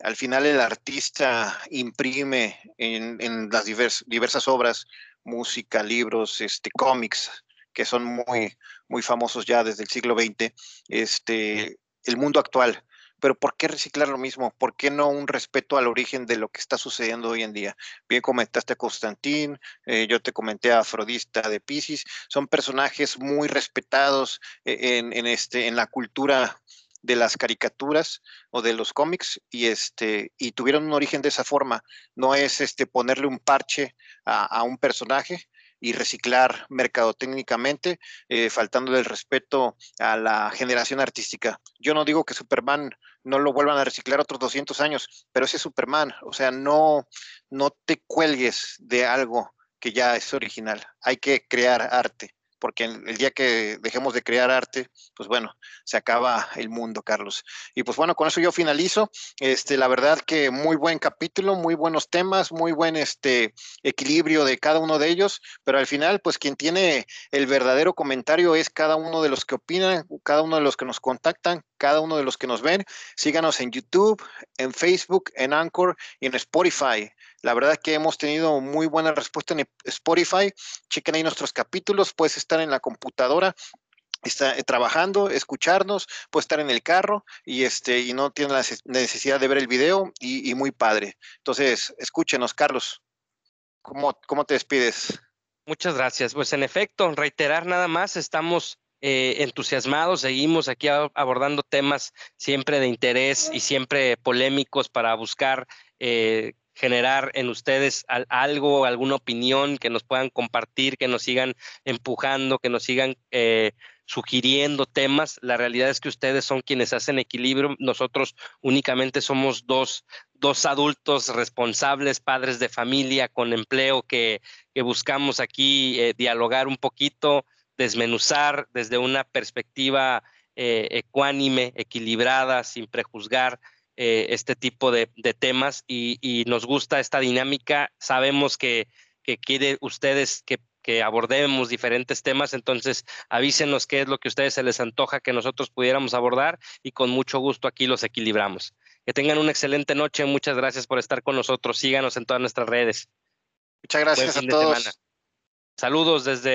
al final el artista imprime en, en las divers, diversas obras, música, libros, este, cómics, que son muy, muy famosos ya desde el siglo XX, este, el mundo actual. Pero ¿por qué reciclar lo mismo? ¿Por qué no un respeto al origen de lo que está sucediendo hoy en día? Bien comentaste a Constantín, eh, yo te comenté a Afrodista de Pisces, son personajes muy respetados eh, en, en, este, en la cultura de las caricaturas o de los cómics y este y tuvieron un origen de esa forma. No es este ponerle un parche a, un personaje y reciclar mercadotécnicamente, eh, faltándole el respeto a la generación artística. Yo no digo que Superman no lo vuelvan a reciclar otros 200 años, pero ese es Superman, o sea, no, no te cuelgues de algo que ya es original, hay que crear arte porque el día que dejemos de crear arte, pues bueno, se acaba el mundo, Carlos. Y pues bueno, con eso yo finalizo. Este, la verdad que muy buen capítulo, muy buenos temas, muy buen este equilibrio de cada uno de ellos, pero al final, pues quien tiene el verdadero comentario es cada uno de los que opinan, cada uno de los que nos contactan, cada uno de los que nos ven. Síganos en YouTube, en Facebook, en Anchor y en Spotify. La verdad que hemos tenido muy buena respuesta en Spotify. Chequen ahí nuestros capítulos. Puedes estar en la computadora está eh, trabajando, escucharnos, puede estar en el carro y este y no tiene la necesidad de ver el video y, muy padre. Entonces, escúchenos, Carlos. ¿Cómo, ¿Cómo te despides? Muchas gracias. Pues en efecto, reiterar nada más, estamos eh, entusiasmados, seguimos aquí abordando temas siempre de interés y siempre polémicos para buscar eh, generar en ustedes algo, alguna opinión que nos puedan compartir, que nos sigan empujando, que nos sigan eh, sugiriendo temas. La realidad es que ustedes son quienes hacen equilibrio. Nosotros únicamente somos dos, dos adultos responsables, padres de familia con empleo que, que buscamos aquí eh, dialogar un poquito, desmenuzar desde una perspectiva eh, ecuánime, equilibrada, sin prejuzgar eh, este tipo de, de temas y, y, nos gusta esta dinámica. Sabemos que, que quiere ustedes que, que, abordemos diferentes temas, entonces avísenos qué es lo que a ustedes se les antoja que nosotros pudiéramos abordar y con mucho gusto aquí los equilibramos. Que tengan una excelente noche, muchas gracias por estar con nosotros, síganos en todas nuestras redes. Muchas gracias a todos. Saludos desde